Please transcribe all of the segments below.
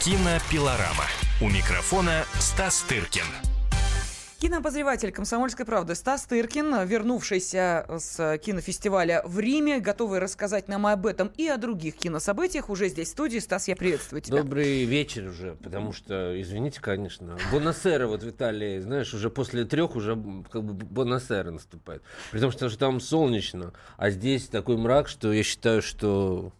Кинопилорама. У микрофона Стас Тыркин. Кинообозреватель «Комсомольской правды» Стас Тыркин, вернувшийся с кинофестиваля в Риме, готовый рассказать нам об этом и о других кинособытиях, уже здесь в студии. Стас, я приветствую тебя. Добрый вечер уже, потому что, извините, конечно, Бонасера вот в Италии, знаешь, уже после трех уже как бы Бонасера наступает. При том, что там солнечно, а здесь такой мрак, что я считаю, что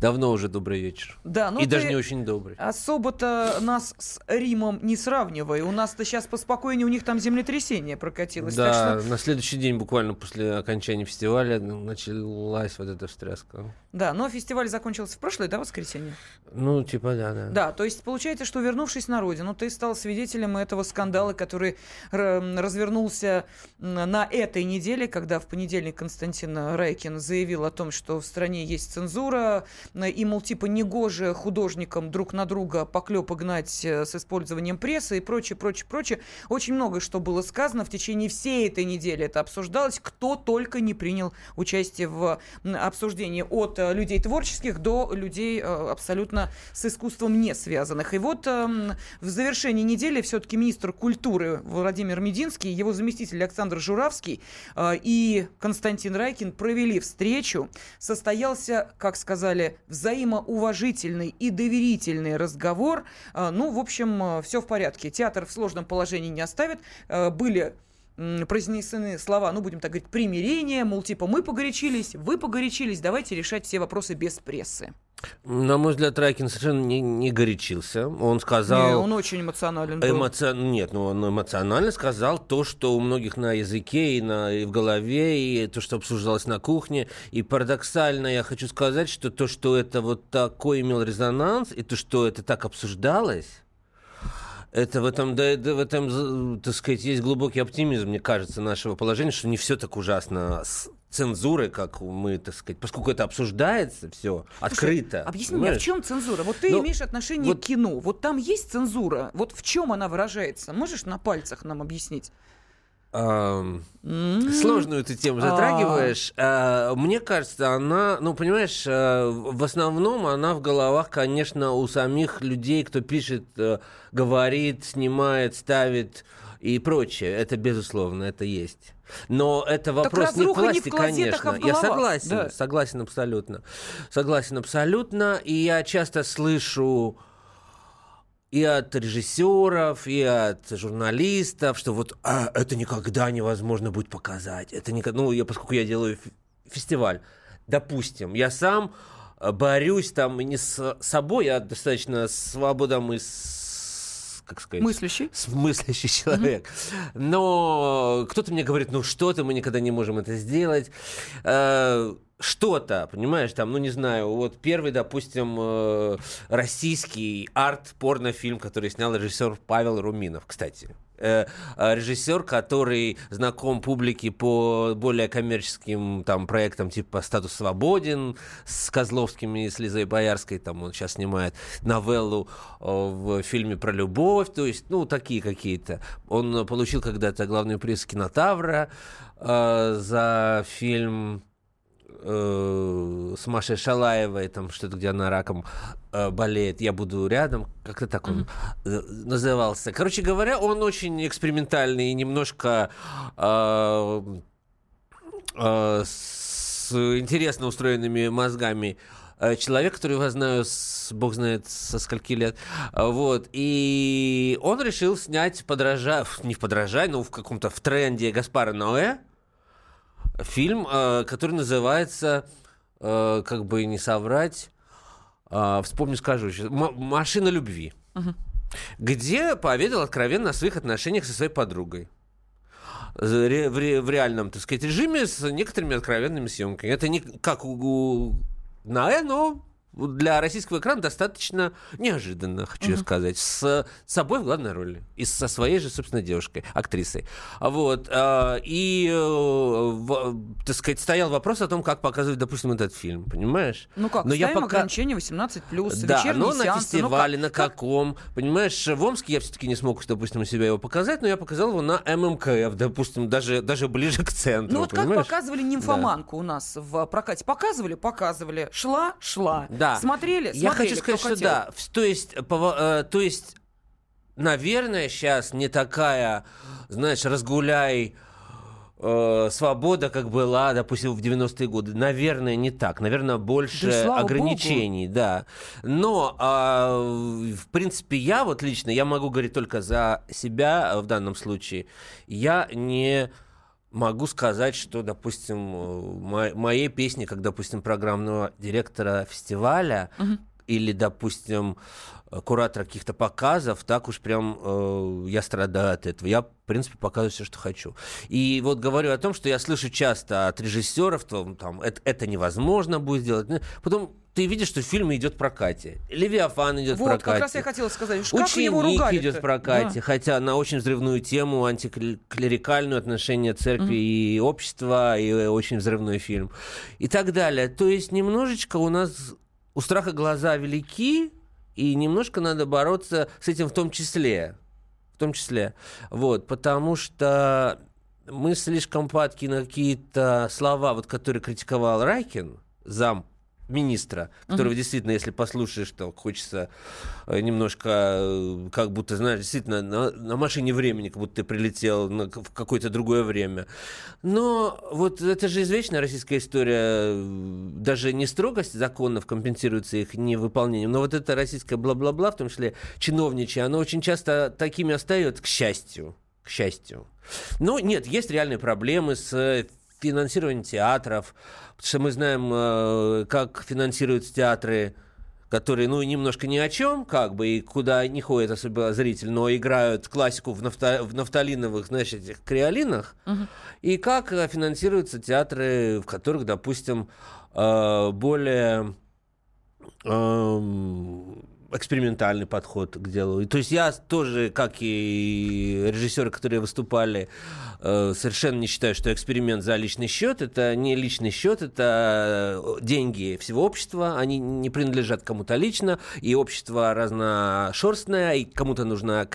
Давно уже добрый вечер. Да, ну И даже не очень добрый. Особо-то нас с Римом не сравнивай. У нас-то сейчас поспокойнее, у них там землетрясение прокатилось. Да, что... на следующий день, буквально после окончания фестиваля, началась вот эта встряска. Да, но фестиваль закончился в прошлое, да, воскресенье? Ну, типа, да, да. Да, то есть получается, что вернувшись на родину, ты стал свидетелем этого скандала, который развернулся на этой неделе, когда в понедельник Константин Райкин заявил о том, что в стране есть цензура, и, мол, типа, негоже художникам друг на друга поклепы гнать э, с использованием прессы и прочее, прочее, прочее. Очень много что было сказано в течение всей этой недели. Это обсуждалось. Кто только не принял участие в обсуждении от э, людей творческих до людей э, абсолютно с искусством не связанных. И вот эм, в завершении недели все-таки министр культуры Владимир Мединский, его заместитель Александр Журавский и Константин Райкин провели встречу. Состоялся, как сказали сказали, взаимоуважительный и доверительный разговор. А, ну, в общем, э, все в порядке. Театр в сложном положении не оставит. Э, были произнесены слова, ну, будем так говорить, примирения, мол, типа, мы погорячились, вы погорячились, давайте решать все вопросы без прессы. На мой взгляд, Райкин совершенно не, не горячился. Он сказал... Не, он очень эмоционален был. Эмоци... Нет, ну он эмоционально сказал то, что у многих на языке и, на... и в голове, и то, что обсуждалось на кухне. И парадоксально я хочу сказать, что то, что это вот такой имел резонанс, и то, что это так обсуждалось, это в этом, да, в этом, так сказать, есть глубокий оптимизм, мне кажется, нашего положения, что не все так ужасно с цензурой, как мы, так сказать, поскольку это обсуждается все открыто. Объясни понимаешь? мне, а в чем цензура? Вот ты ну, имеешь отношение вот... к кино, вот там есть цензура, вот в чем она выражается? Можешь на пальцах нам объяснить? Сложную эту тему затрагиваешь. А, мне кажется, она, ну, понимаешь, э, в основном она в головах, конечно, у самих людей, кто пишет, э, говорит, снимает, ставит и прочее. Это, безусловно, это есть. Но это вопрос не к власти, не конечно. А Я согласен, да. согласен абсолютно. Согласен абсолютно. И я часто слышу и от режиссеров, и от журналистов, что вот а, это никогда невозможно будет показать. Это не, ну, я, поскольку я делаю фестиваль, допустим, я сам э, борюсь там не с собой, я достаточно свободом и с как сказать... Мыслящий. Мыслящий человек. Mm-hmm. Но кто-то мне говорит, ну что-то, мы никогда не можем это сделать. Что-то, понимаешь, там, ну не знаю, вот первый, допустим, э, российский арт-порнофильм, который снял режиссер Павел Руминов, кстати. Э, э, режиссер, который знаком публике по более коммерческим там проектам типа «Статус свободен» с Козловскими и с Лизой Боярской, там он сейчас снимает новеллу в фильме про любовь, то есть, ну, такие какие-то. Он получил когда-то главный приз Кинотавра за фильм э, с Машей Шалаевой, там что-то, где она раком э, болеет, я буду рядом, как-то так он э, назывался. Короче говоря, он очень экспериментальный и немножко э, э, с интересно устроенными мозгами э, человек, которого я знаю, с, бог знает, со скольки лет. Вот. И он решил снять подража... не в подражай, но в каком-то в тренде Гаспара Ноэ фильм, э, который называется, э, как бы не соврать, э, вспомню, скажу, «Машина любви», угу. где поведал откровенно о своих отношениях со своей подругой в, реальном, так сказать, режиме с некоторыми откровенными съемками. Это не как у, у Наэ, но для российского экрана достаточно неожиданно, хочу uh-huh. сказать, с собой в главной роли и со своей же, собственно, девушкой, актрисой. Вот. А, и, э, так сказать, стоял вопрос о том, как показывать, допустим, этот фильм, понимаешь? Ну как, но я пока... ограничение 18+, плюс, да, но на сеансы, фестивале, ну, как, на каком, как? понимаешь, в Омске я все-таки не смог, допустим, себя его показать, но я показал его на ММКФ, допустим, даже, даже ближе к центру, Ну вот понимаешь? как показывали «Нимфоманку» да. у нас в прокате? Показывали? Показывали. Шла? Шла. Да. Смотрели? Я Смотрели, хочу сказать, что хотел. да. То есть, э, то есть, наверное, сейчас не такая, знаешь, разгуляй э, свобода, как была, допустим, в 90-е годы. Наверное, не так. Наверное, больше Да ограничений, да. Но, а, в принципе, я вот лично, я могу говорить только за себя э, в данном случае. Я не могу сказать, что, допустим, э, мо- моей песни, как, допустим, программного директора фестиваля или, допустим, э, куратора каких-то показов, так уж прям э, я страдаю от этого. Я, в принципе, показываю все, что хочу. И вот говорю о том, что я слышу часто от режиссеров, то, там, это, это невозможно будет сделать. Потом ты видишь, что фильм идет в прокате. Левиафан идет в Вот, прокате. как раз я хотела сказать. уж Как Ученик его ругали идет в прокате, хотя на очень взрывную тему, антиклерикальную отношение церкви и общества, и э, очень взрывной фильм. И так далее. То есть немножечко у нас у страха глаза велики, и немножко надо бороться с этим в том числе. В том числе. Вот, потому что мы слишком падки на какие-то слова, вот которые критиковал Райкин, зам министра, которого действительно, если послушаешь, то хочется э, немножко, э, как будто, знаешь, действительно на, на машине времени, как будто ты прилетел на в какое-то другое время. Но вот это же извечная российская история, э, даже не строгость законов компенсируется их невыполнением, но вот это российское бла-бла-бла, в том числе чиновничье, оно очень часто такими остается, к счастью. К счастью. Ну, нет, есть реальные проблемы с финансированием театров, потому что мы знаем, э, как финансируются театры, которые, ну, немножко ни о чем, как бы, и куда не ходит особо зритель, но играют классику в, нафта- в нафталиновых, знаешь, этих креолинах, и как э, финансируются театры, в которых, допустим, э, более эм, экспериментальный подход к делу. То есть я тоже, как и режиссеры, которые выступали, э, совершенно не считаю, что эксперимент за личный счет. Это не личный счет, это э, деньги всего общества. Они не принадлежат кому-то лично. И общество разношерстное, и кому-то нужна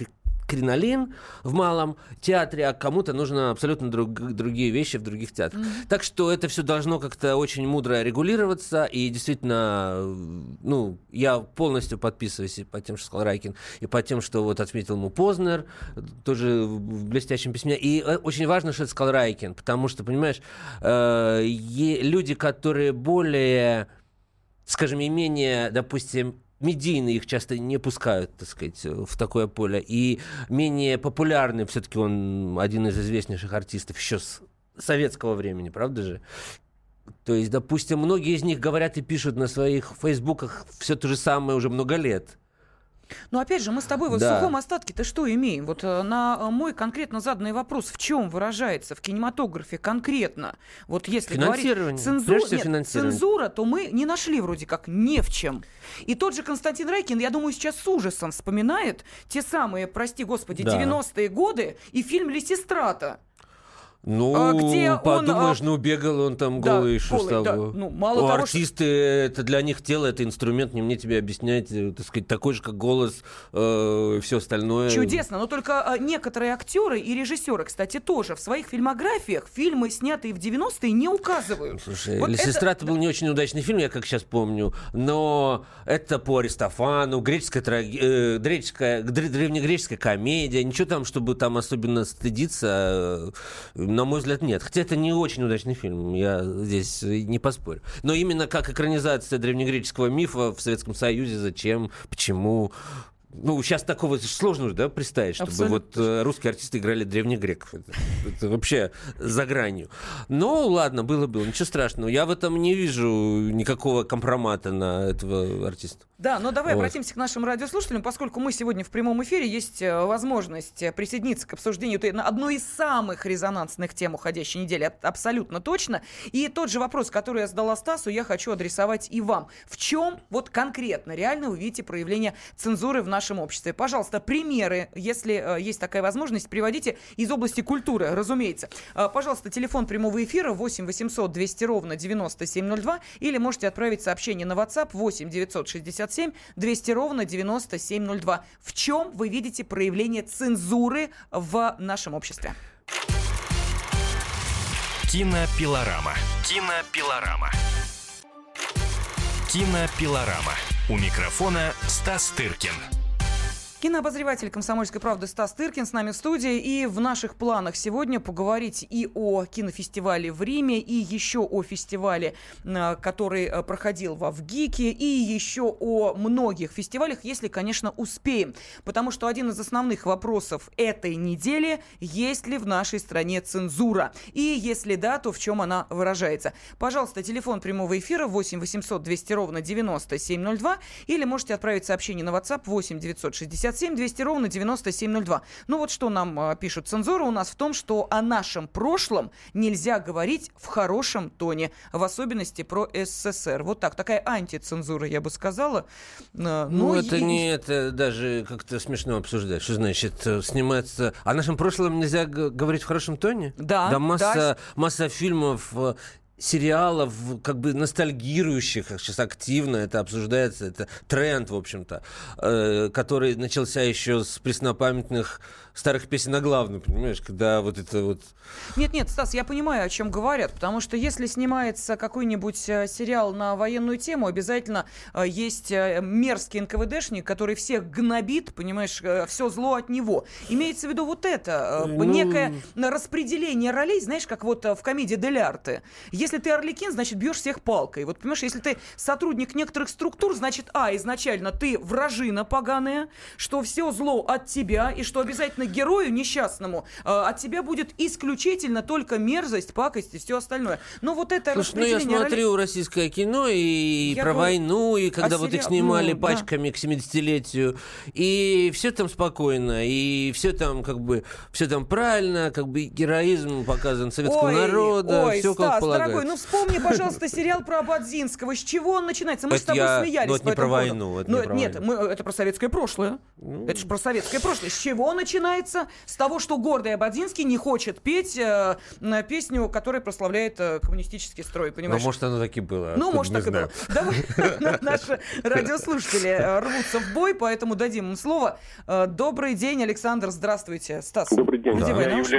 кринолин в малом театре, а кому-то нужно абсолютно друг- другие вещи в других театрах. Так что это все должно как-то очень мудро регулироваться, и действительно, ну, я полностью подписываюсь и по тем, что сказал Райкин, и по тем, что вот отметил ему Познер, тоже в блестящем письме. И э, очень важно, что это сказал Райкин, потому что, понимаешь, э, люди, которые более скажем, и менее, допустим, медийные их часто не пускают, так сказать, в такое поле. И менее популярный, все-таки он один из известнейших артистов еще с советского времени, правда же? То есть, допустим, многие из них говорят и пишут на своих фейсбуках все то же самое уже много лет. Но опять же, мы с тобой вот Да. в сухом остатке-то что имеем? Вот э, на э, мой конкретно заданный вопрос, в чем выражается в кинематографе конкретно? Вот если говорить Финансирование. цензу- Прежде всего, нет, цензура, то мы не нашли вроде как не в чем. И тот же Константин Райкин, я думаю, сейчас с ужасом вспоминает те самые, прости господи, Да. 90-е годы и фильм «Лисистрата». Ну, А где он, подумаешь, а, ну, бегал он там да, голый, что с да. Ну, мало У того, что- артисты, это для них тело, это инструмент, не мне тебе объяснять, э, так сказать, такой же, как голос, э, все остальное. Чудесно, но только а, некоторые актеры и режиссеры, кстати, тоже в своих фильмографиях фильмы, снятые в 90-е, не указывают. Слушай, Вот «Лисистрата» это- был не очень удачный фильм, я как сейчас помню, но это по Аристофану, греческая, траги- э, греческая, дре- древнегреческая комедия, ничего там, чтобы там особенно стыдиться, э, на мой взгляд, нет. Хотя это не очень удачный фильм, я здесь не поспорю. Но именно как экранизация древнегреческого мифа в Советском Союзе, зачем, почему... Ну, сейчас такого сложно да, представить, чтобы Абсолютно. вот э, русские артисты играли древних греков. Это, это вообще за гранью. Ну, ладно, было-было, ничего страшного. Я в этом не вижу никакого компромата на этого артиста. Да, но давай Вот. обратимся к нашим радиослушателям, поскольку мы сегодня в прямом эфире, есть э, возможность э, присоединиться к обсуждению на одной из самых резонансных тем уходящей недели, аб- абсолютно точно. И тот же вопрос, который я задала Стасу, я хочу адресовать и вам. В чем вот конкретно реально вы видите проявление цензуры в нашем обществе? Пожалуйста, примеры, если э, есть такая возможность, приводите из области культуры, разумеется. Э, пожалуйста, телефон прямого эфира 8 800 200 ровно 9702 или можете отправить сообщение на WhatsApp 8 967 200 ровно 9702. В чем вы видите проявление цензуры в нашем обществе? Кинопилорама. Кинопилорама. Кинопилорама. У микрофона Стас Тыркин. Кинообозреватель «Комсомольской правды» Стас Тыркин с нами в студии. И в наших планах сегодня поговорить и о кинофестивале в Риме, и еще о фестивале, э, который э, проходил во ВГИКе, и еще о многих фестивалях, если, конечно, успеем. Потому что один из основных вопросов этой недели – есть ли в нашей стране цензура? И если да, то в чем она выражается? Пожалуйста, телефон прямого эфира 8 800 200 ровно 9702 или можете отправить сообщение на WhatsApp 8 960 67 200 ровно 9702. Ну вот что нам э, пишут. Цензура у нас в том, что о нашем прошлом нельзя говорить в хорошем тоне, в особенности про СССР. Вот так, такая антицензура, я бы сказала. Э, ну, ну это и... не это даже как-то смешно обсуждать. Что значит э, снимается... О нашем прошлом нельзя говорить в хорошем тоне? Да. Да масса, да. масса фильмов сериалов, как бы ностальгирующих, сейчас активно это обсуждается, это тренд, в общем-то, э, который начался еще с преснопамятных старых песен на главную, понимаешь, когда вот это вот... Нет-нет, Стас, я понимаю, о чем говорят, потому что если снимается какой-нибудь э, сериал на военную тему, обязательно э, есть э, мерзкий НКВДшник, который всех гнобит, понимаешь, все зло от него. Имеется в виду вот это, ну... некое распределение ролей, знаешь, как вот в комедии Дель Арте. Если ты Орликин, значит, бьешь всех палкой. Вот, понимаешь, если ты сотрудник некоторых структур, значит, а, изначально ты вражина поганая, что все зло от тебя, и что обязательно конкретно герою несчастному э, от тебя будет исключительно только мерзость, пакость и все остальное. Но вот это Слушай, ну я смотрю роли... российское кино и я про говорю, войну, и когда а вот сериал... их снимали ну, пачками да. к 70-летию, и все там спокойно, и все там как бы, все там правильно, как бы героизм показан советского ой, народа, ой, все Стас, как полагается. дорогой, ну вспомни, пожалуйста, сериал про Абадзинского. С чего он начинается? Мы это с тобой я... смеялись. Но это не про войну. Это не про нет, войну. Мы, это про советское прошлое. Ну... Это же про советское прошлое. С чего начинается? Начинается с того, что гордый Абадинский не хочет петь э, песню, которая прославляет э, коммунистический строй, понимаешь? Ну, может, оно так и было. Ну, может, так знаю. и было. Давай, наши радиослушатели э, рвутся в бой, поэтому дадим им слово. Э, добрый день, Александр, здравствуйте. Стас. Добрый день. Да. Я, являюсь,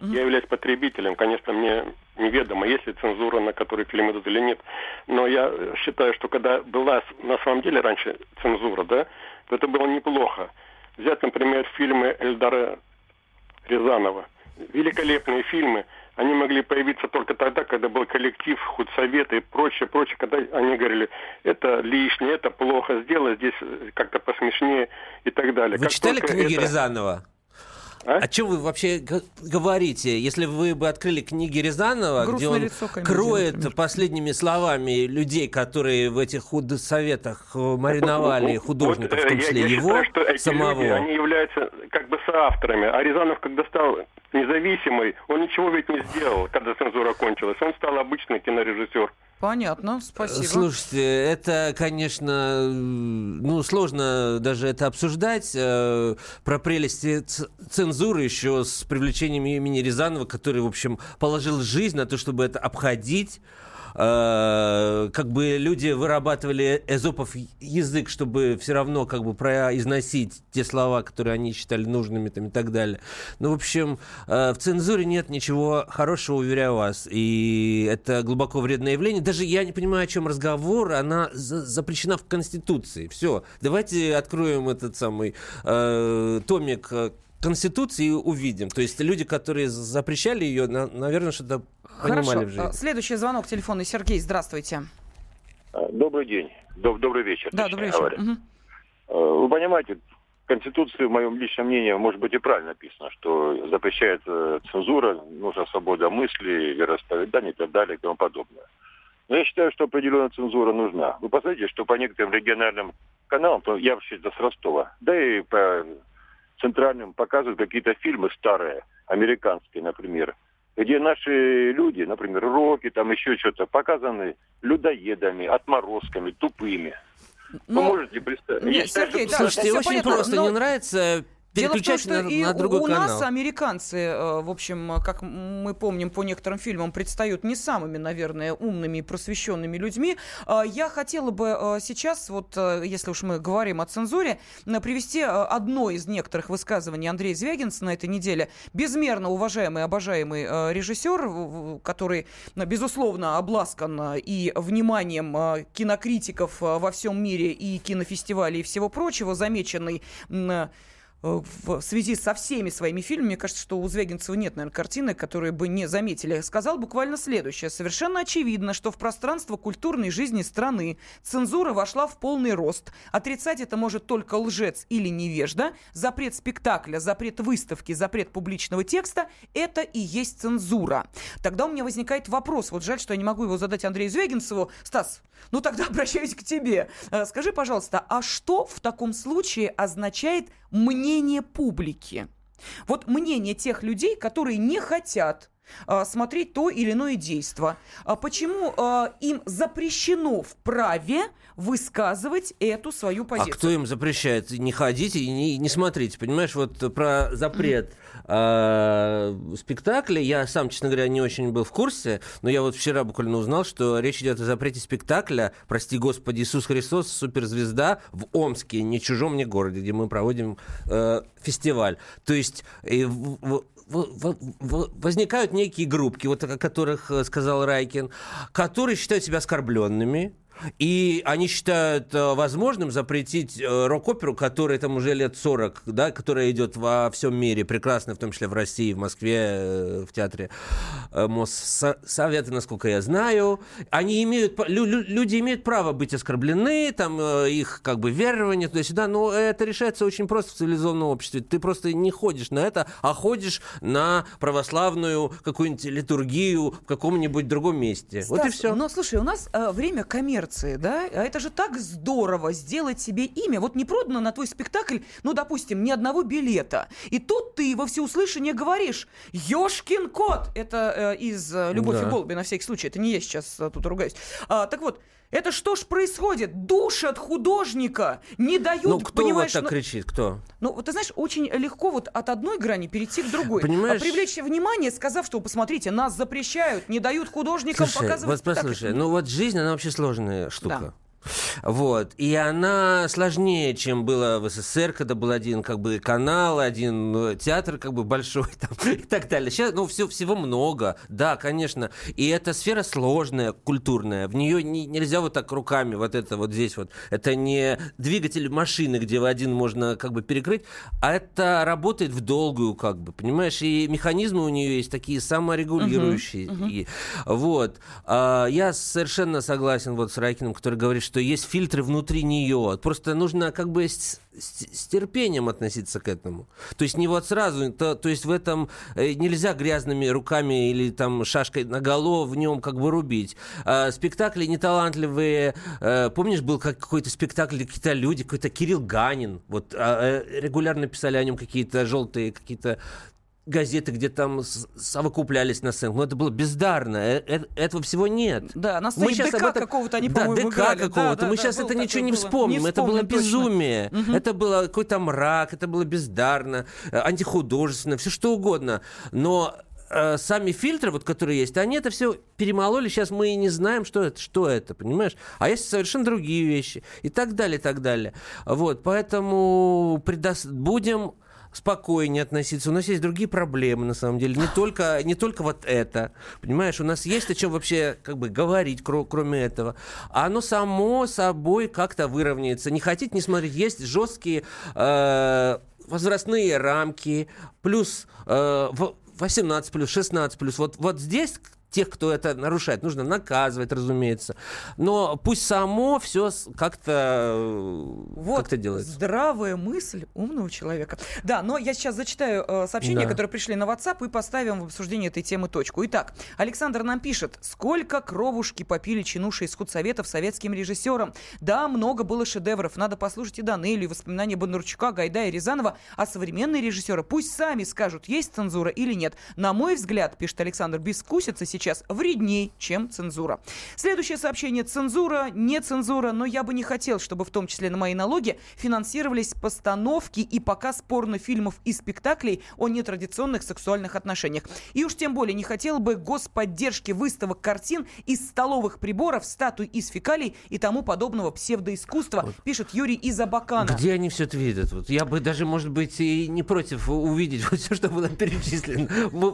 я являюсь потребителем, конечно, мне неведомо, есть ли цензура, на которой фильм идут или нет. Но я считаю, что когда была на самом деле раньше цензура, да, то это было неплохо. Взять, например, фильмы Эльдара Рязанова. Великолепные фильмы. Они могли появиться только тогда, когда был коллектив, худсовет и прочее, прочее, когда они говорили, это лишнее, это плохо, сделай здесь как-то посмешнее и так далее. Вы как читали книги это... Рязанова? А? О чем вы вообще говорите? Если вы бы открыли книги Рязанова, Грустное где он лицо, кроет например. последними словами людей, которые в этих худсоветах мариновали художников, вот, в том э, числе я, я его считаю, что эти самого. Люди, они являются как бы соавторами. А Рязанов, когда стал независимый, он ничего ведь не сделал, когда цензура кончилась. Он стал обычный кинорежиссер. Понятно, спасибо. Слушайте, это, конечно, ну, сложно даже это обсуждать. Э, про прелести цензуры еще с привлечением имени Рязанова, который, в общем, положил жизнь на то, чтобы это обходить. Э, как бы люди вырабатывали эзопов язык, чтобы все равно как бы произносить те слова, которые они считали нужными там, и так далее. Ну, в общем, э, в цензуре нет ничего хорошего, уверяю вас. И это глубоко вредное явление. Даже я не понимаю, о чем разговор. Она запрещена в Конституции. Все. Давайте откроем этот самый э, томик э, Конституции и увидим. То есть люди, которые запрещали ее, наверное, что-то понимали в жизни. А, следующий звонок телефонный. Сергей, здравствуйте. А, добрый день. добрый вечер. Да, добрый вечер. Угу. Вы понимаете, в Конституции, в моем личном мнении, может быть и правильно написано, что запрещается цензура, нужна свобода мысли, вероисповедания и так далее и тому подобное. Но я считаю, что определенная цензура нужна. Вы посмотрите, что по некоторым региональным каналам, я вообще с Ростова, да и по центральным показывают какие-то фильмы старые, американские, например, где наши люди, например, роки, там еще что-то, показаны людоедами, отморозками, тупыми. Но... Вы можете представить? Нет, Сергей, да, Слушайте, очень понятно, просто но... не нравится переключать Дело в том, что на, и на другой у канал. нас американцы, э, в общем, как мы помним по некоторым фильмам, предстают не самыми, наверное, умными и просвещенными людьми. А, Я хотела бы э, сейчас, вот э, если уж мы говорим о цензуре, э, привести э, одно из некоторых высказываний Андрея Звягинца на этой неделе. Безмерно уважаемый, обожаемый э, режиссер, который, э, безусловно, обласкан э, и вниманием э, кинокритиков э, во всем мире и кинофестивалей и всего прочего, замеченный э, в связи со всеми своими фильмами, мне кажется, что у Звягинцева нет, наверное, картины, которые бы не заметили. Сказал буквально следующее. Совершенно очевидно, что в пространство культурной жизни страны цензура вошла в полный рост. Отрицать это может только лжец или невежда. Запрет спектакля, запрет выставки, запрет публичного текста – это и есть цензура. Тогда у меня возникает вопрос. Вот жаль, что я не могу его задать Андрею Звягинцеву. Стас, ну тогда обращаюсь к тебе. Э, Скажи, пожалуйста, а что в таком случае означает мнение публики? Вот мнение тех людей, которые не хотят а, смотреть то или иное действо. А почему а, им запрещено в праве высказывать эту свою А позицию? кто им запрещает? Не ходите и не, не смотрите. Понимаешь, вот про запрет э, спектакля я сам, честно говоря, не очень был в курсе, но я вот вчера буквально узнал, что речь идет о запрете спектакля «Прости Господи Иисус Христос, суперзвезда» в Омске, не чужом мне городе, где мы проводим э, фестиваль. То есть э, в- в- в- в- возникают некие группки, вот о которых э, сказал Райкин, которые считают себя оскорбленными, и они считают э, возможным запретить э, рок-оперу, которая там уже лет 40, да, которая идет во всем мире, прекрасно, в том числе в России, в Москве, э, в театре Моссовета, насколько я знаю. Они имеют, люди имеют право быть оскорблены, там их как бы верование туда-сюда, но это решается очень просто в цивилизованном обществе. Ты просто не ходишь на это, а ходишь на православную какую-нибудь литургию в каком-нибудь другом месте. вот и Стас, все. Но слушай, у нас э, время коммерции, да? А это же так здорово сделать себе имя. Вот не продано на твой спектакль, ну, допустим, ни одного билета. И тут ты во всеуслышание говоришь, Ёшкин кот! Это э, из э, «Любовь Да. и голуби», на всякий случай. Это не я сейчас э, тут ругаюсь. А, так вот, это что ж происходит? Душат художника, не дают, Ну, кто вот так ну- кричит? Кто? ну, вот ты знаешь, очень легко вот от одной грани перейти к другой. Понимаешь- А привлечь внимание, сказав, что, посмотрите, нас запрещают, не дают художникам Слушай, показывать вот послушай, ну вот жизнь, она вообще сложная штука. Да. Вот. И она сложнее, чем было в СССР, когда был один как бы канал, один ну, театр как бы большой там, и так далее. Сейчас, ну, все, всего много, да, конечно. И эта сфера сложная, культурная. В нее не- нельзя вот так руками, вот это вот здесь вот. Это не двигатель машины, где в один можно как бы перекрыть, а это работает в долгую, как бы, понимаешь? И механизмы у нее есть такие саморегулирующие. И, вот. А, я совершенно согласен вот с Райкиным, который говорит, что есть фильтры внутри нее. Просто нужно как бы с, с- с терпением относиться к этому. То есть не вот сразу, то, то есть в этом э, нельзя грязными руками или там шашкой наголо в нем как бы рубить. А, спектакли неталантливые. Э, помнишь, был как- какой-то спектакль, где какие-то люди, какой-то Кирилл Ганин. Вот а, э, регулярно писали о нем какие-то желтые, какие-то газеты, где там совокуплялись на сцену. Но это было бездарно. Э- э- этого всего нет. Да, на сцене щас ДК об этом- какого-то они, да, ДК играли. Да, какого-то. да, Мы да, сейчас это ничего не вспомним. Не это было вспомним точно. безумие. Это было какой-то мрак, это было бездарно, э, антихудожественно, все что угодно. Но э, сами фильтры, вот, которые есть, они это все перемололи. Сейчас мы и не знаем, что это, что это, понимаешь? А есть совершенно другие вещи. И так далее, и так далее. Вот, поэтому предос- будем спокойнее относиться. У нас есть другие проблемы, на самом деле. Не только, не только вот это. Понимаешь, у нас есть о чем вообще как бы говорить, кро- кроме этого. А оно само собой как-то выровняется. Не хотите, не смотреть. Есть жесткие э, возрастные рамки, плюс э, в- 18 плюс, 16 плюс. Вот, вот здесь тех, кто это нарушает, нужно наказывать, разумеется. Но пусть само все как-то э, Вот как-то делается. здравая мысль умного человека. Да, но я сейчас зачитаю э, сообщения, Да. которые пришли на WhatsApp, и поставим в обсуждении этой темы точку. Итак, Александр нам пишет, сколько кровушки попили чинуши из худсоветов советским режиссерам. Да, много было шедевров. Надо послушать и Данелию, и воспоминания Бондарчука, Гайдая и Рязанова. А современные режиссеры пусть сами скажут, есть цензура или нет. На мой взгляд, пишет Александр, без вкусицы сейчас сейчас вредней, чем цензура. Следующее сообщение. Цензура, не цензура, но я бы не хотел, чтобы в том числе на мои налоги финансировались постановки и показ порнофильмов и спектаклей о нетрадиционных сексуальных отношениях. И уж тем более не хотел бы господдержки выставок картин из столовых приборов, статуй из фекалий и тому подобного псевдоискусства, вот. пишет Юрий из Абакана. Где они все это видят? Вот я бы даже, может быть, и не против увидеть вот все, что было перечислено.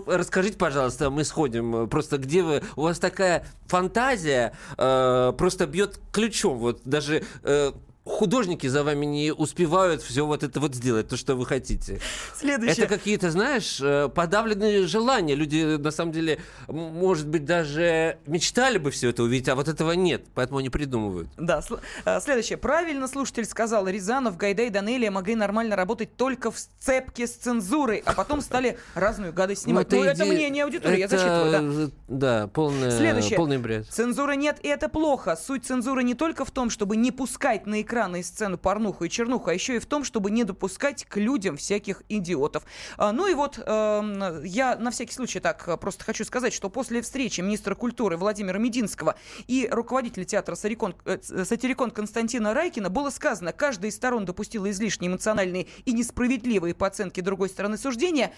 Расскажите, пожалуйста, мы сходим. Просто где вы? У вас такая фантазия э, просто бьет ключом. Вот даже э, художники за вами не успевают все вот это вот сделать, то, что вы хотите. Следующее. Это какие-то, знаешь, э, подавленные желания. Люди, на самом деле, может быть, даже мечтали бы все это увидеть, а вот этого нет, поэтому они придумывают. Да, э, следующее. Правильно слушатель сказал, Рязанов, Гайдай, Данелия могли нормально работать только в сцепке с цензурой, а потом стали разную гадость снимать. Ну, это, ну, это мнение аудитории, я зачитываю, да. Да, полное, Следующее. полный бред. Цензуры нет, и это плохо. Суть цензуры не только в том, чтобы не пускать на экран экрана и сцену порнуху и чернуху, а еще и в том, чтобы не допускать к людям всяких идиотов. А, ну и вот э, я на всякий случай так э, просто хочу сказать, что после встречи министра культуры Владимира Мединского и руководителя театра Сатирикон, э, Сатирикон Константина Райкина было сказано, каждая из сторон допустила излишне эмоциональные и несправедливые по оценке другой стороны суждения,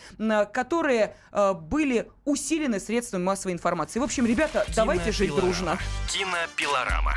которые э, были усилены средствами массовой информации. В общем, ребята, давайте жить дружно. Кинопилорама.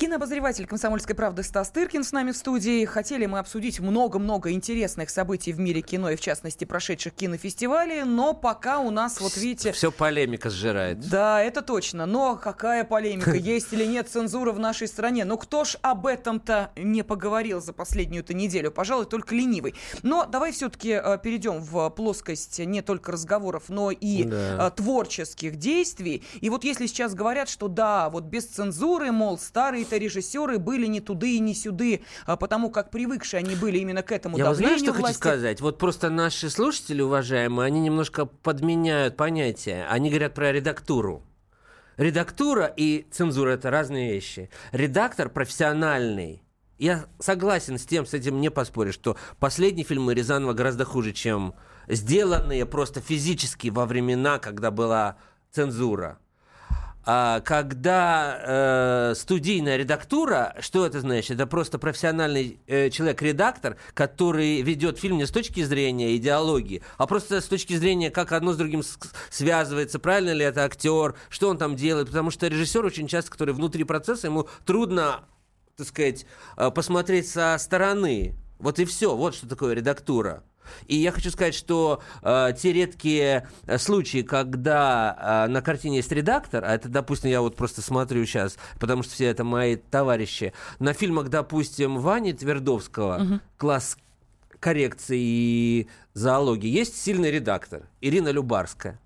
Кинообозреватель «Комсомольской правды» Стас Тыркин с нами в студии. Хотели мы обсудить много-много интересных событий в мире кино и, в частности, прошедших кинофестивалей, но пока у нас, вот видите... Все полемика сжирает. Да, это точно. Но какая полемика? Есть или нет цензура в нашей стране? Ну кто ж об этом-то не поговорил за последнюю-то неделю? Пожалуй, только ленивый. Но давай все-таки э, перейдем в плоскость не только разговоров, но и да. Э, творческих действий. И вот если сейчас говорят, что да, вот без цензуры, мол, старые это режиссеры были не туды и не сюды, а потому как привыкшие они были именно к этому Я давлению знаю, что власти. хочу сказать? Вот просто наши слушатели, уважаемые, они немножко подменяют понятия. Они говорят про редактуру. Редактура и цензура – это разные вещи. Редактор профессиональный. Я согласен с тем, с этим не поспоришь, что последние фильмы Рязанова гораздо хуже, чем сделанные просто физически во времена, когда была цензура. А когда э, студийная редактура, что это значит? Это просто профессиональный э, человек-редактор, который ведет фильм не с точки зрения идеологии, а просто с точки зрения, как одно с другим связывается, правильно ли это актер, что он там делает. Потому что режиссер очень часто, который внутри процесса, ему трудно, так сказать, э, посмотреть со стороны. Вот и все. Вот что такое редактура. И я хочу сказать, что э, те редкие э, случаи, когда э, на картине есть редактор, а это, допустим, я вот просто смотрю сейчас, потому что все это мои товарищи, на фильмах, допустим, Вани Твердовского, угу. класс коррекции и зоологии, есть сильный редактор, Ирина Любарская.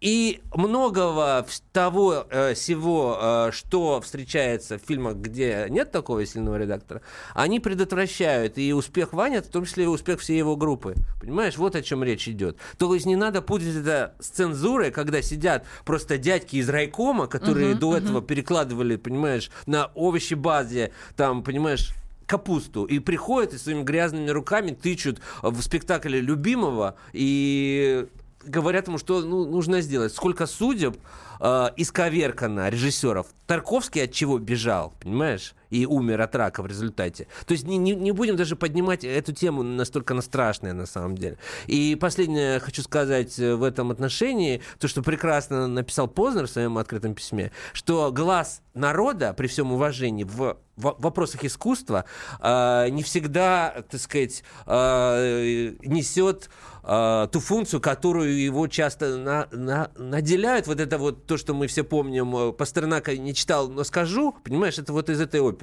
И многого того э, всего, э, что встречается в фильмах, где нет такого сильного редактора, они предотвращают. И успех Ваня, в том числе и успех всей его группы. Понимаешь, вот о чем речь идет. То есть не надо путать это с цензурой, когда сидят просто дядьки из райкома, которые uh-huh, до uh-huh. этого перекладывали, понимаешь, на овощи базе, там, понимаешь, капусту и приходят и своими грязными руками тычут в спектакле любимого и говорят ему, что ну, нужно сделать. Сколько судеб э, исковеркано режиссеров. Тарковский от чего бежал, понимаешь? И умер от рака в результате. То есть не, не, не будем даже поднимать эту тему настолько на страшная на самом деле. И последнее хочу сказать э, в этом отношении, то, что прекрасно написал Познер в своем открытом письме, что глаз народа, при всем уважении, в, в вопросах искусства э, не всегда, так сказать, э, несет э, ту функцию, которую его часто на, на, наделяют. Вот это вот то, что мы все помним, э, Пастернака не читал, но скажу, понимаешь, это вот из этой оперы.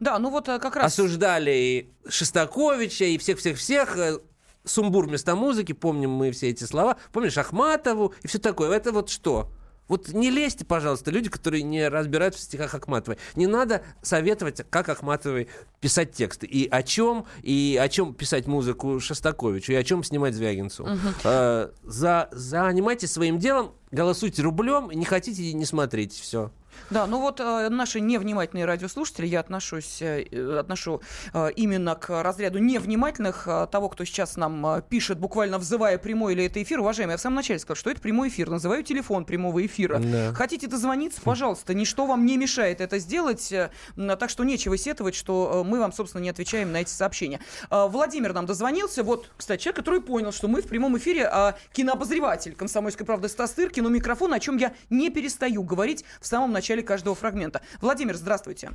Да, ну вот э, как раз... Осуждали и Шестаковича, и всех-всех-всех, э, сумбур вместо музыки, помним мы все эти слова. Помнишь Ахматову и все такое. Это вот что? Вот не лезьте, пожалуйста, люди, которые не разбираются в стихах Ахматовой. Не надо советовать, как Ахматовой писать тексты. И о чем, и о чем писать музыку Шостаковичу, и о чем снимать Звягинцу. Угу. Э, за, занимайтесь своим делом, голосуйте рублем, не хотите, не смотрите, все. Да, ну вот э, наши невнимательные радиослушатели, я отношусь, э, отношу э, именно к разряду невнимательных, э, того, кто сейчас нам э, пишет, буквально взывая прямой или это эфир. Уважаемый, я в самом начале сказал, что это прямой эфир, называю телефон прямого эфира. Да. Хотите дозвониться, пожалуйста, ничто вам не мешает это сделать, э, так что нечего сетовать, что э, мы вам, собственно, не отвечаем на эти сообщения. Э, Владимир нам дозвонился, вот, кстати, человек, который понял, что мы в прямом эфире, а кинообозреватель «Комсомольской правды» Стас Тыркин у микрофона, о чем я не перестаю говорить в самом начале каждого фрагмента. Владимир, здравствуйте.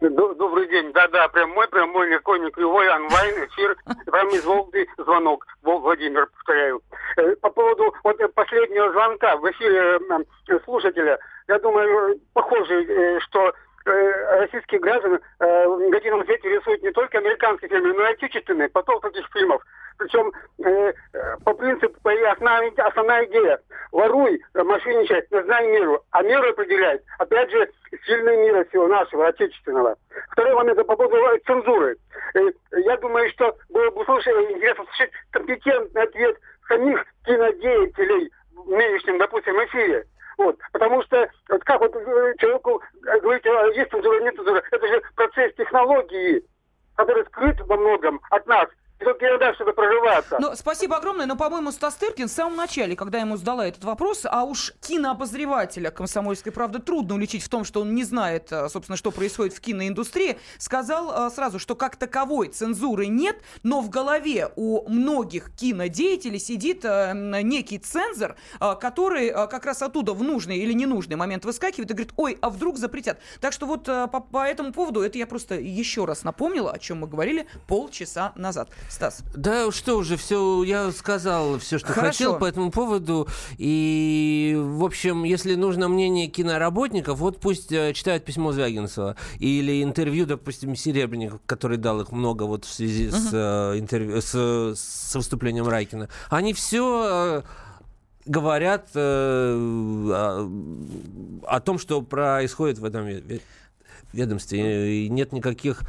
Добрый день. Да-да, прямой, прямой, никакой не кривой, онлайн, эфир. Вам из Волги звонок. Владимир, повторяю. Э, По поводу вот э, последнего звонка в эфире э, слушателя, я думаю, похоже, что э, российских граждан э, в негативном свете рисуют не только американские фильмы, но и отечественные, поток таких фильмов. Причем э, по принципу, и основная, основная идея. Воруй, э, мошенничай, но знай меру. А меру определяет, опять же, сильный мира всего нашего, отечественного. Второй момент по поводу э, цензуры. Э, Я думаю, что было бы слушать, интересно слушать компетентный ответ самих кинодеятелей в нынешнем, допустим, эфире. Вот. Потому что, вот как вот э, человеку говорить, а есть цензура, нет цензуры, это же процесс технологии, который скрыт во многом от нас. И только иногда что-то проживается. Ну, спасибо огромное, но, по-моему, Стас Тыркин в самом начале, когда ему задала этот вопрос, а уж кинообозревателя «Комсомольской правды» трудно уличить в том, что он не знает, а, собственно, что происходит в киноиндустрии, сказал а, сразу, что как таковой цензуры нет, но в голове у многих кинодеятелей сидит м, некий цензор, который как раз оттуда в нужный или ненужный момент выскакивает и говорит, ой, а вдруг запретят. Так что вот по, по этому поводу, это я просто еще раз напомнила, о чем мы говорили полчаса назад. Стас. Да что уже, все, я сказал все, что Хорошо. хотел по этому поводу. И, в общем, если нужно мнение киноработников, вот пусть э, читают письмо Звягинцева. Или интервью, допустим, Серебренников, который дал их много вот в связи с, э, интервью, с, с выступлением Райкина. Они все говорят э, о, о том, что происходит в этом ве- ве- ведомстве. И нет никаких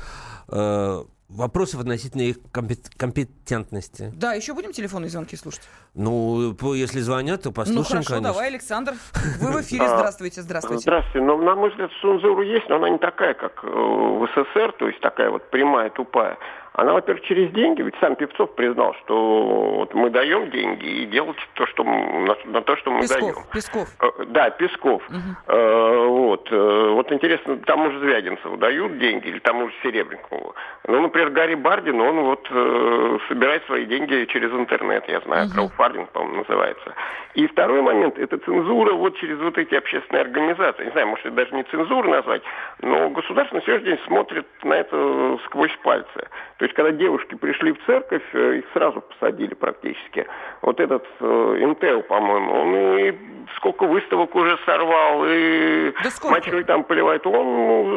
э, вопросов относительно их компет- компетентности. Да, еще будем телефонные звонки слушать? Ну, если звонят, то ну послушаем, хорошо, конечно. давай, Александр. Вы в эфире. А, Здравствуйте, здравствуйте. Здравствуйте. Но, на мой взгляд, цензура есть, но она не такая, как э, в СССР, то есть такая вот прямая, тупая. Она, во-первых, через деньги, ведь сам Певцов признал, что вот мы даем деньги и делайте то, что, на, на то, что мы даем. Песков, Песков. Э, Да, Песков. Э, Вот. э, Вот интересно, тому же Звягинцеву дают деньги или тому же Серебренникову? Ну, например, Гарри Бардин, он вот э, собирает свои деньги через интернет, я знаю, краудфандинг, по-моему, называется. И второй момент, это цензура вот через вот эти общественные организации. Не знаю, может, это даже не цензуру назвать, но государство на сегодняшний день смотрит на это сквозь пальцы. То есть, когда девушки пришли в церковь, э, их сразу посадили практически. Вот этот э, Интел, по-моему, он и сколько выставок уже сорвал, и Да сколько? мочой там поливает. Он,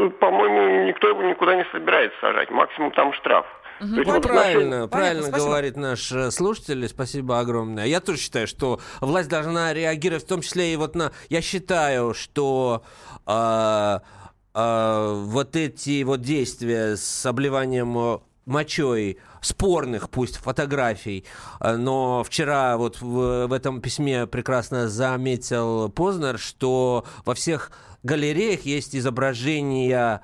ну, по-моему, никто его никуда не собирается сажать. Максимум там штраф. Есть Ну, вот правильно, Понятно, правильно спасибо. говорит наш э, слушатель, спасибо огромное. Я тоже считаю, что власть должна реагировать, в том числе и вот на... Я считаю, что э, э, вот эти вот действия с обливанием мочой спорных, пусть, фотографий. Э, Но вчера вот в, в этом письме прекрасно заметил Познер, что во всех галереях есть изображения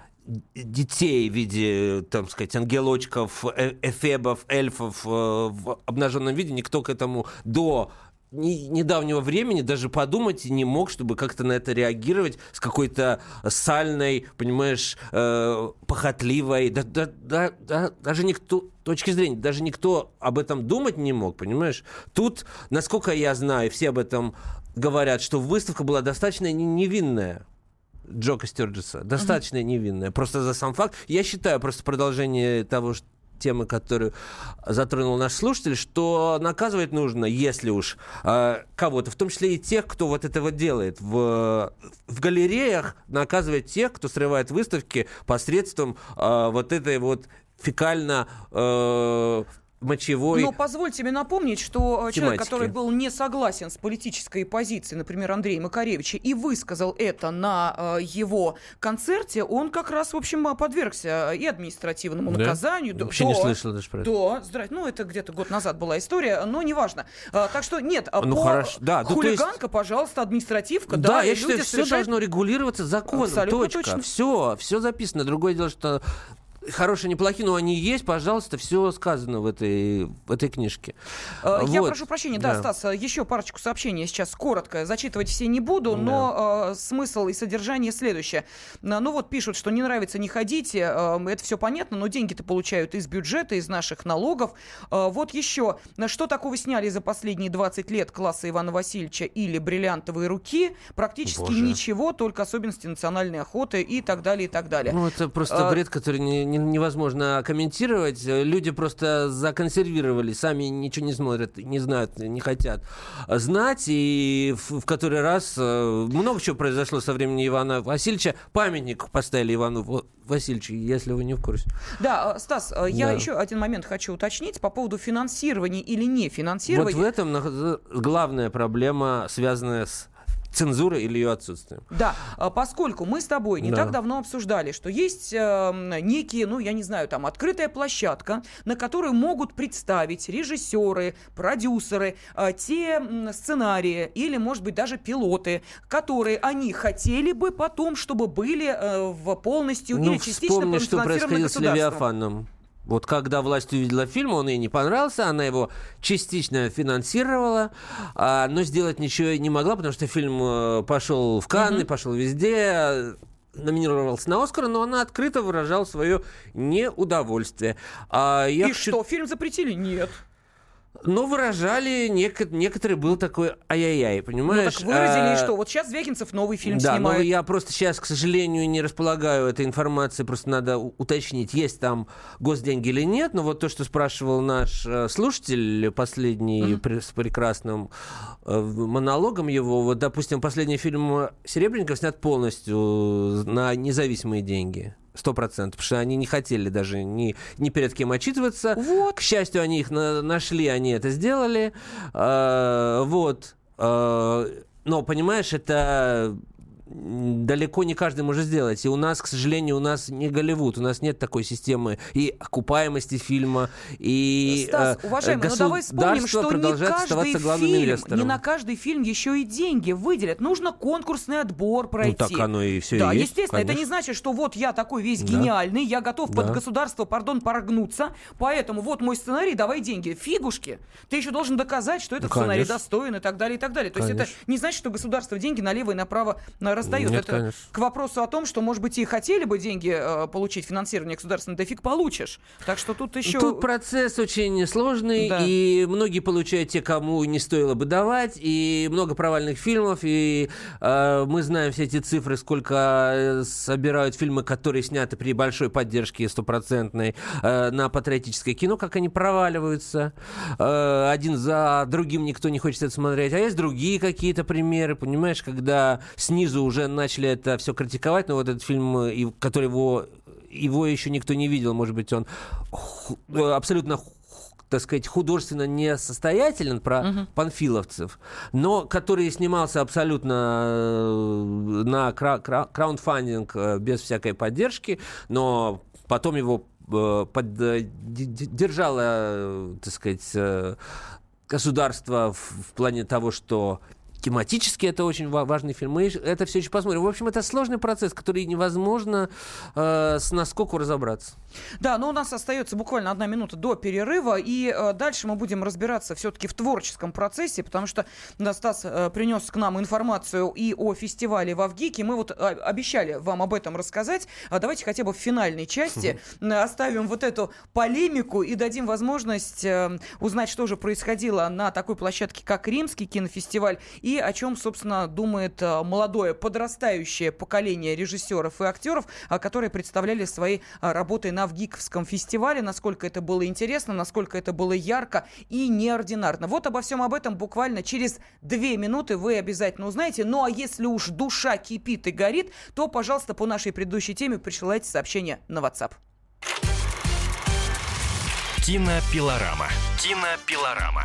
детей в виде, там сказать, ангелочков, э- эфебов, эльфов э, в обнаженном виде. Никто к этому до недавнего времени даже подумать не мог, чтобы как-то на это реагировать с какой-то сальной, понимаешь, э, похотливой, да, да, да, да, даже никто, точки зрения, даже никто об этом думать не мог, понимаешь? Тут, насколько я знаю, все об этом говорят, что выставка была достаточно не- невинная. Джока Стюрджеса. Достаточно невинная. Просто за сам факт. Я считаю, просто продолжение того, что темы, которую затронул наш слушатель, что наказывать нужно, если уж э, кого-то, в том числе и тех, кто вот этого делает. В, в галереях наказывать тех, кто срывает выставки посредством э, вот этой вот фекально э, мочевой. Но позвольте мне напомнить, что тематики. человек, который был не согласен с политической позицией, например, Андрея Макаревича, и высказал это на э, его концерте, он как раз, в общем, подвергся и административному да? наказанию. Вообще да, не слышал даже про это. Да, здравствуйте. Ну, это где-то год назад была история, но неважно. А, так что нет, ну, по хорошо. Да, ну, хулиганка, есть... пожалуйста, административка. Да, да я считаю, все совершают... должно регулироваться законом. Абсолютно точка. Точно. Все, все записано. Другое дело, что хорошие, неплохие, но они есть, пожалуйста, все сказано в этой, в этой книжке. Э, я вот. прошу прощения, да, да, Стас, еще парочку сообщений сейчас коротко. Зачитывать все не буду, да. но э, смысл и содержание следующее. Ну вот пишут, что не нравится, не ходите. Э, это все понятно, но деньги-то получают из бюджета, из наших налогов. Э, вот еще. Что такого сняли за последние 20 лет класса Ивана Васильевича или бриллиантовые руки? Практически Боже. ничего, только особенности национальной охоты и так далее, и так далее. Ну, это просто э, бред, который не, не невозможно комментировать. Люди просто законсервировали, сами ничего не смотрят, не знают, не хотят знать. И в, в который раз э, много чего произошло со времени Ивана Васильевича. Памятник поставили Ивану Васильевичу, если вы не в курсе. Да, э, Стас, э, я да. еще один момент хочу уточнить по поводу финансирования или не финансирования. Вот в этом главная проблема, связанная с цензуры или ее отсутствие. Да, а, поскольку мы с тобой не да. так давно обсуждали, что есть э, некие, ну, я не знаю, там, открытая площадка, на которую могут представить режиссеры, продюсеры, э, те э, сценарии или, может быть, даже пилоты, которые они хотели бы потом, чтобы были э, в полностью ну, или частично вспомни, что происходило с Левиафаном. Вот когда власть увидела фильм, он ей не понравился, она его частично финансировала, а, но сделать ничего не могла, потому что фильм э, пошел в Канны, mm-hmm. пошел везде, номинировался на Оскар, но она открыто выражала свое неудовольствие. А я И хочу... что, фильм запретили? Нет. Но выражали, нек- некоторые был такой ай-яй-яй, понимаешь? Ну так выразили, а, что вот сейчас Звягинцев новый фильм да, снимает. но я просто сейчас, к сожалению, не располагаю этой информацией, просто надо уточнить, есть там госденьги или нет, но вот то, что спрашивал наш э, слушатель последний mm-hmm. с прекрасным э, монологом его, вот, допустим, последний фильм Серебренников снят полностью на независимые деньги. Сто процентов, потому что они не хотели даже ни, ни перед кем отчитываться. Вот. К счастью, они их на, нашли, они это сделали. А, вот. А, но, понимаешь, это далеко не каждый может сделать. И у нас, к сожалению, у нас не Голливуд, у нас нет такой системы и окупаемости фильма, и Стас, э, уважаемый, ну давай вспомним, что не каждый фильм, не на каждый фильм еще и деньги выделят. Нужно конкурсный отбор пройти. Ну так оно и все Да, и есть, естественно, конечно. это не значит, что вот я такой весь да. гениальный, я готов да. под государство, пардон, прогнуться, поэтому вот мой сценарий, давай деньги. Фигушки. Ты еще должен доказать, что этот ну, сценарий достоин и так далее, и так далее. То конечно. есть это не значит, что государство деньги налево и направо раздает. Нет, Это конечно. к вопросу о том, что, может быть, и хотели бы деньги э, получить, финансирование государственное, да фиг получишь. Так что тут еще... Тут процесс очень сложный, да. и многие получают те, кому не стоило бы давать, и много провальных фильмов, и э, мы знаем все эти цифры, сколько э, собирают фильмы, которые сняты при большой поддержке стопроцентной э, на патриотическое кино, как они проваливаются. Э, один за другим никто не хочет это смотреть. А есть другие какие-то примеры, понимаешь, когда снизу уже начали это все критиковать, но вот этот фильм, э, который его, его еще никто не видел, может быть, он э, абсолютно так сказать, художественно несостоятелен про угу. панфиловцев, но который снимался абсолютно э, на краундфандинг без всякой поддержки, но потом его поддержало, так сказать, государство в плане того, что тематически это очень важный фильм. Мы это все еще посмотрим. В общем, это сложный процесс, который невозможно э, с наскоку разобраться. Да, но у нас остается буквально одна минута до перерыва, и э, дальше мы будем разбираться все-таки в творческом процессе, потому что да, Стас э, принес к нам информацию и о фестивале в Авгике. Мы вот э, обещали вам об этом рассказать. А давайте хотя бы в финальной части оставим вот эту полемику и дадим возможность э, узнать, что же происходило на такой площадке, как Римский кинофестиваль и о чем, собственно, думает э, молодое подрастающее поколение режиссеров и актеров, а, которые представляли свои а, работы на ВГИКовском фестивале, насколько это было интересно, насколько это было ярко и неординарно. Вот обо всем об этом буквально через две минуты вы обязательно узнаете. Ну а если уж душа кипит и горит, то, пожалуйста, по нашей предыдущей теме присылайте сообщение на WhatsApp. Кинопилорама. Кинопилорама.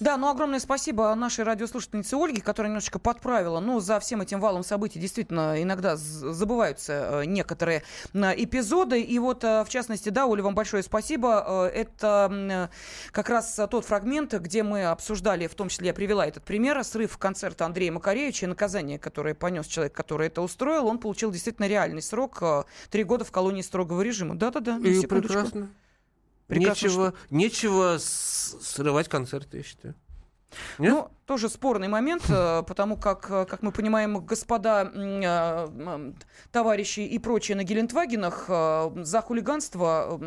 Да, ну огромное спасибо нашей радиослушательнице Ольге, которая немножечко подправила. Ну, за всем этим валом событий действительно иногда забываются э, некоторые эпизоды. И вот, э, в частности, да, Оля, вам большое спасибо. Э, это как раз тот фрагмент, где мы обсуждали, в том числе я привела этот пример, срыв концерта Андрея Макаревича и наказание, которое понес человек, который это устроил. Он получил действительно реальный срок. Три года в колонии строгого режима. Да-да-да. И прекрасно. Прекрасно, нечего, что... нечего срывать концерты, я считаю. Нет? Ну, тоже спорный момент, э, потому как, э, как мы понимаем, господа э, товарищи и прочие на Гелендвагенах за хулиганство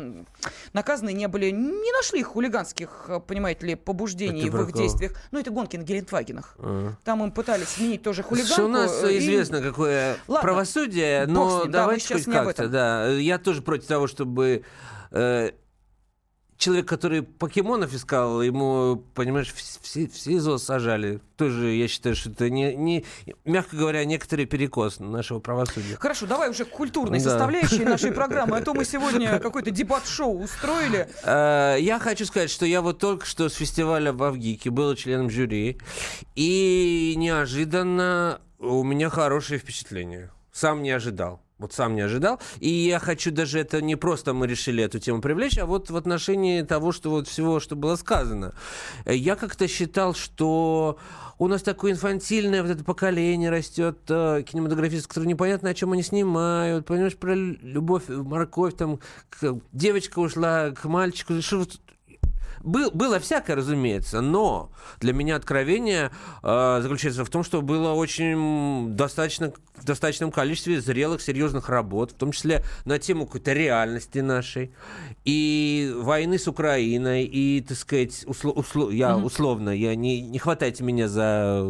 наказаны не были, не нашли хулиганских, понимаете ли, побуждений в их кого? действиях. Ну, это гонки на Гелендвагенах. А. Там им пытались сменить тоже хулиганку. У нас и... известно, какое Ладно, правосудие, но давайте да, хоть как-то. Да. Я тоже против того, чтобы человек, который покемонов искал, ему, понимаешь, в, в, в СИЗО сажали. Тоже, я считаю, что это не, не, мягко говоря, некоторый перекос нашего правосудия. Хорошо, давай уже к культурной да. составляющей нашей программы, а то мы сегодня какой-то дебат-шоу устроили. Э, я хочу сказать, что я вот только что с фестиваля в Авгике был членом жюри, и неожиданно у меня хорошее впечатление. Сам не ожидал. Вот сам не ожидал. И я хочу даже это не просто мы решили эту тему привлечь, а вот в отношении того, что вот всего, что было сказано. Я как-то считал, что у нас такое инфантильное вот это поколение растет э, кинематографистов, которые непонятно, о чем они снимают. Понимаешь, про любовь, морковь, там, девочка ушла к мальчику. Был, было всякое, разумеется, но для меня откровение э, заключается в том, что было очень достаточно, в достаточном количестве зрелых, серьезных работ, в том числе на тему какой-то реальности нашей, и войны с Украиной, и, так сказать, усло, усло, я угу. условно, я не, не хватайте меня за...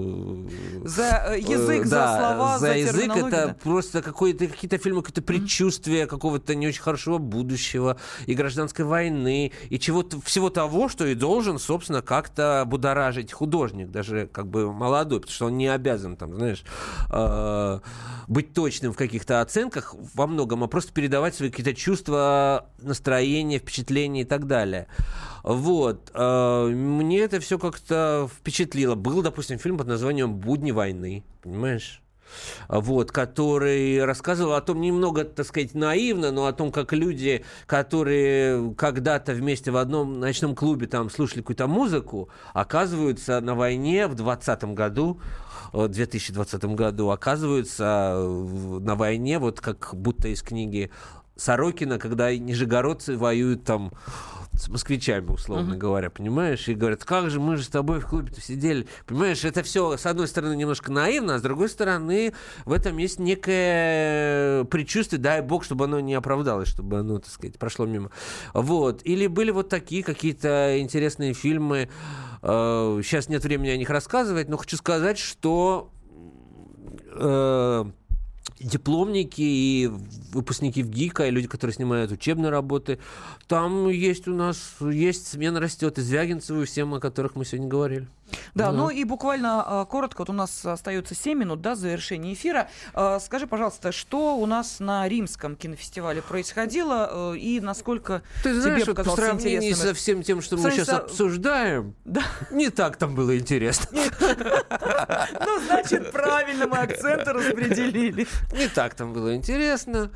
За э, язык, э, за да, слова, за, за язык. Это да? просто какое-то, какие-то фильмы, какое-то предчувствие какого-то не очень хорошего будущего, и гражданской войны, и чего-то, всего того, что и должен, собственно, как-то будоражить художник, даже как бы молодой, потому что он не обязан, там, знаешь, э, быть точным в каких-то оценках во многом, а просто передавать свои какие-то чувства, настроения, впечатления и так далее. Вот. Э, мне это все как-то впечатлило. Был, допустим, фильм под названием «Будни войны», понимаешь? Вот, который рассказывал о том немного, так сказать, наивно, но о том, как люди, которые когда-то вместе в одном ночном клубе там слушали какую-то музыку, оказываются на войне в 2020 году, в 2020 году, оказываются на войне, вот как будто из книги Сорокина, когда нижегородцы воюют там с москвичами, условно uh-huh. говоря, понимаешь? И говорят, как же мы же с тобой в клубе-то сидели. Понимаешь, это все, с одной стороны, немножко наивно, а с другой стороны, в этом есть некое предчувствие, дай бог, чтобы оно не оправдалось, чтобы оно, так сказать, прошло мимо. Вот. Или были вот такие какие-то интересные фильмы. Сейчас э, нет времени о них рассказывать, но хочу сказать, что э, дипломники и выпускники в ГИКа, и люди, которые снимают учебные работы. Там есть у нас, есть смена растет из Звягинцева и всем, о которых мы сегодня говорили. Да, ну, ну и буквально а, коротко, вот у нас остается 7 минут до завершения эфира. А, скажи, пожалуйста, что у нас на Римском кинофестивале происходило э, и насколько Ты знаешь, тебе показалось вот по сравнению интересным? со всем тем, что мы сейчас обсуждаем, да. не так там было интересно. Ну, значит, правильно мы акценты распределили. Не так там было интересно.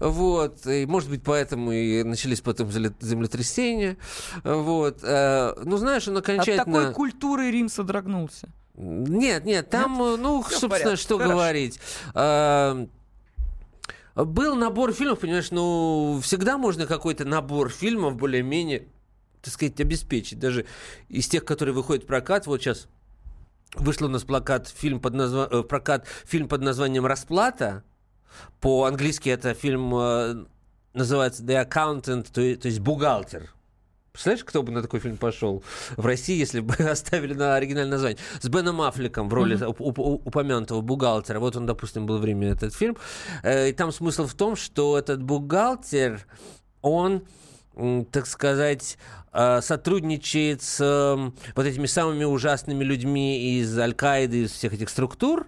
Вот. И, может быть, поэтому и начались потом землетрясения. Вот. Э, ну, знаешь, он окончательно... От такой культуры Рим содрогнулся. Нет, нет, там, нет? ну, Все собственно, что Хорошо. говорить. А, был набор фильмов, понимаешь, ну, всегда можно какой-то набор фильмов более-менее, так сказать, обеспечить. Даже из тех, которые выходят в прокат, вот сейчас вышел у нас плакат, фильм под назва... Э, прокат, фильм под названием «Расплата». По-английски это фильм э, называется «The Accountant», то есть «Бухгалтер». Представляешь, кто бы на такой фильм пошел в России, если бы оставили на оригинальное название? С Беном Аффлеком в роли mm-hmm. уп- уп- упомянутого бухгалтера. Вот он, допустим, был время этот фильм. Э, и там смысл в том, что этот бухгалтер, он так сказать, э, сотрудничает с вот этими самыми ужасными людьми из Аль-Каиды, из всех этих структур,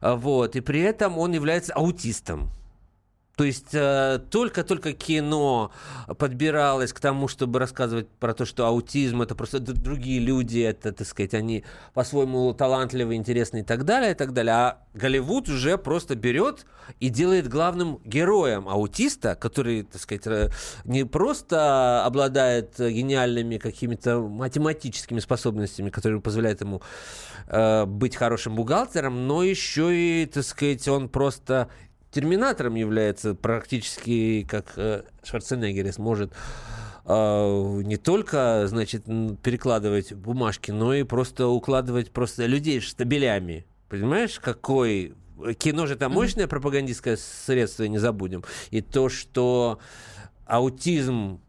э, вот, и при этом он является аутистом. То есть э, только-только кино подбиралось к тому, чтобы рассказывать про то, что аутизм это просто другие люди, это, так сказать, они по-своему талантливые, интересные и так далее, и так далее. А Голливуд уже просто берет и делает главным героем аутиста, который, так сказать, э, не просто обладает гениальными какими-то математическими способностями, которые позволяют ему э, быть хорошим бухгалтером, но еще и, так сказать, он просто терминатором является практически, как э, Шварценеггер сможет э, не только, значит, перекладывать бумажки, но и просто укладывать просто людей штабелями. Понимаешь, какой... Кино же это мощное пропагандистское средство, не забудем. И то, что аутизм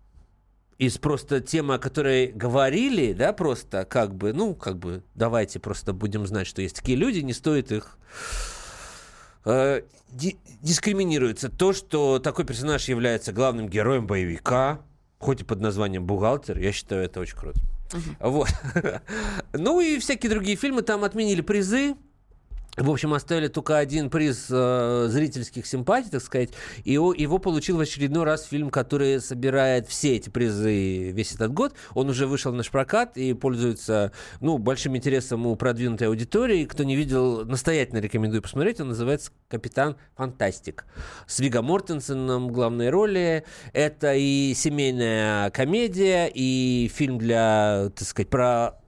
из просто темы, о которой говорили, да, просто как бы, ну, как бы, давайте просто будем знать, что есть такие люди, не стоит их э, дискриминируется то, что такой персонаж является главным героем боевика, хоть и под названием «Бухгалтер», я считаю, это очень круто. Uh-huh. Вот. ну и всякие другие фильмы там отменили призы. В общем, оставили только один приз э, зрительских симпатий, так сказать. И его, его получил в очередной раз фильм, который собирает все эти призы весь этот год. Он уже вышел в наш прокат и пользуется ну, большим интересом у продвинутой аудитории. Кто не видел, настоятельно рекомендую посмотреть. Он называется «Капитан Фантастик». С Виго Мортенсеном в главной роли. Это и семейная комедия, и фильм для, так сказать, про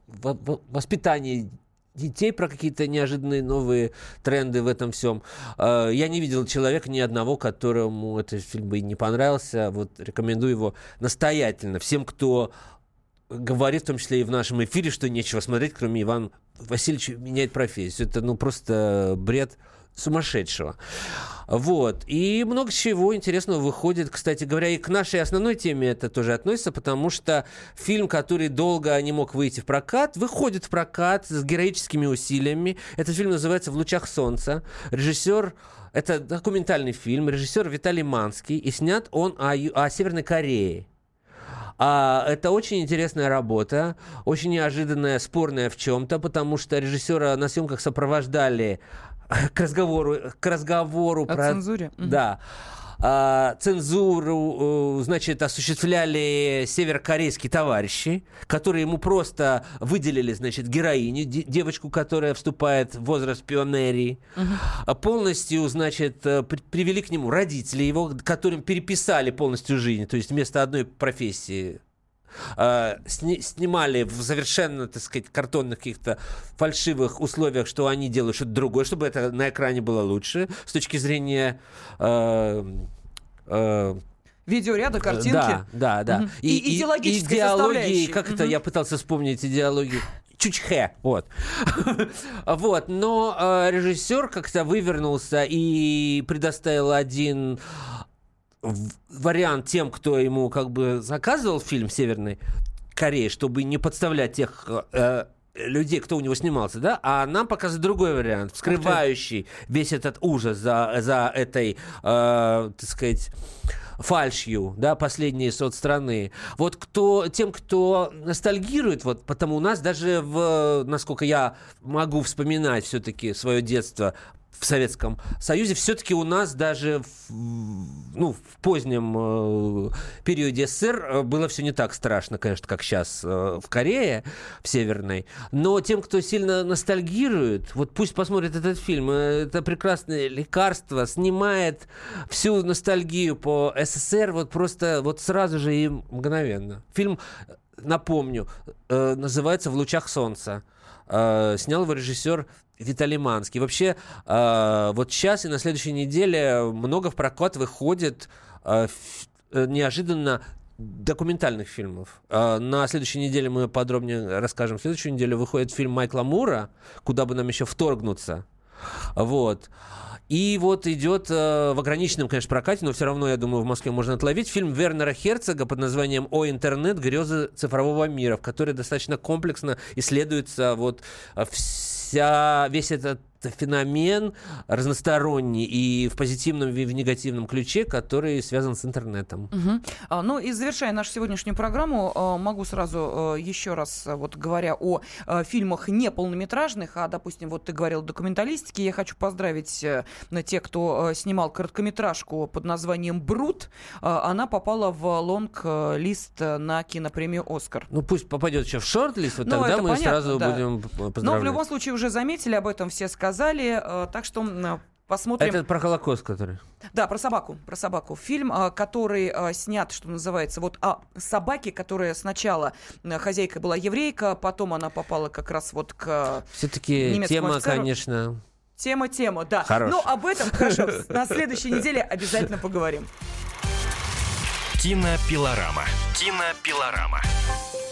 воспитание детей, про какие-то неожиданные новые тренды в этом всем. А, я не видел человека ни одного, которому этот фильм бы не понравился. Вот рекомендую его настоятельно всем, кто говорит, в том числе и в нашем эфире, что нечего смотреть, кроме Ивана Васильевича меняет профессию. Это ну просто бред сумасшедшего. Вот. И много чего интересного выходит, кстати говоря, и к нашей основной теме это тоже относится, потому что фильм, который долго не мог выйти в прокат, выходит в прокат с героическими усилиями. Этот фильм называется «В лучах солнца». Режиссер это документальный фильм, режиссер Виталий Манский, и снят он о, о Северной Корее. А, это очень интересная работа, очень неожиданная, спорная в чем-то, потому что режиссера на съемках сопровождали к разговору, к разговору О про... цензуре. Да. А, цензуру, э, значит, осуществляли северокорейские товарищи, которые ему просто выделили, значит, героиню, девочку, которая вступает в возраст пионерии. Угу. Полностью, значит, э, привели к нему родителей его, которым переписали полностью жизнь, то есть вместо одной профессии сни, снимали в совершенно, так сказать, картонных каких-то фальшивых условиях, что они делают что-то другое, чтобы это на экране было лучше с точки зрения... Э, э, Видеоряда, картинки. Да, да, да. Угу. И, и идеологической идеологии, как угу. это, я пытался вспомнить идеологию. Чучхе, вот. вот, но э, режиссер как-то вывернулся и предоставил один вариант тем, кто ему как бы заказывал фильм «Северный Кореи», чтобы не подставлять тех э, людей, кто у него снимался, да, а нам показывает другой вариант, вскрывающий весь этот ужас за, за этой, э, так сказать, фальшью, да, последние соцстраны. Вот кто, тем, кто ностальгирует, вот, потому у нас даже в, насколько я могу вспоминать все-таки свое детство, в Советском Союзе, все-таки у нас даже в, ну, в позднем э, периоде СССР э, было все не так страшно, конечно, как сейчас э, в Корее, в Северной. Но тем, кто сильно ностальгирует, вот пусть посмотрит этот фильм. Это прекрасное лекарство, снимает всю ностальгию по СССР вот просто вот сразу же и мгновенно. Фильм, напомню, называется «В лучах солнца». Э, снял его режиссер Виталий Манский. Вообще, э, вот сейчас и на следующей неделе много в прокат выходит э, э, неожиданно документальных фильмов. Э, на следующей неделе мы подробнее расскажем. В следующую неделю выходит фильм Майкла Мура «Куда бы нам еще вторгнуться». Вот. И вот идет э, в ограниченном, конечно, прокате, но все равно, я думаю, в Москве можно отловить фильм Вернера Херцога под названием «О интернет. Грезы цифрового мира», в который достаточно комплексно исследуется вот э, вся, весь этот феномен разносторонний и в позитивном, и в негативном ключе, который связан с интернетом. Угу. Ну и завершая нашу сегодняшнюю программу, а, могу сразу а, еще раз, вот говоря о фильмах не полнометражных, а, допустим, вот ты говорил документалистики, я хочу поздравить а, тех, кто снимал короткометражку под названием «Брут». Она попала в лонг-лист на кинопремию «Оскар». Ну пусть попадет еще в шорт-лист, вот ну, тогда мы понятно, сразу да. будем поздравлять. Но в любом случае уже заметили, об этом все сказали сказали. Э, так что посмотрим. Это про Холокост, который. Да, про собаку, про собаку. Фильм, э, который э, снят, что называется, вот о собаке, которая сначала хозяйка была еврейка, потом она попала как раз вот к Все-таки тема, офицеру. конечно. Тема, тема, да. Хорош. Ну, об этом, хорошо, на следующей неделе обязательно поговорим. Кинопилорама. Кинопилорама.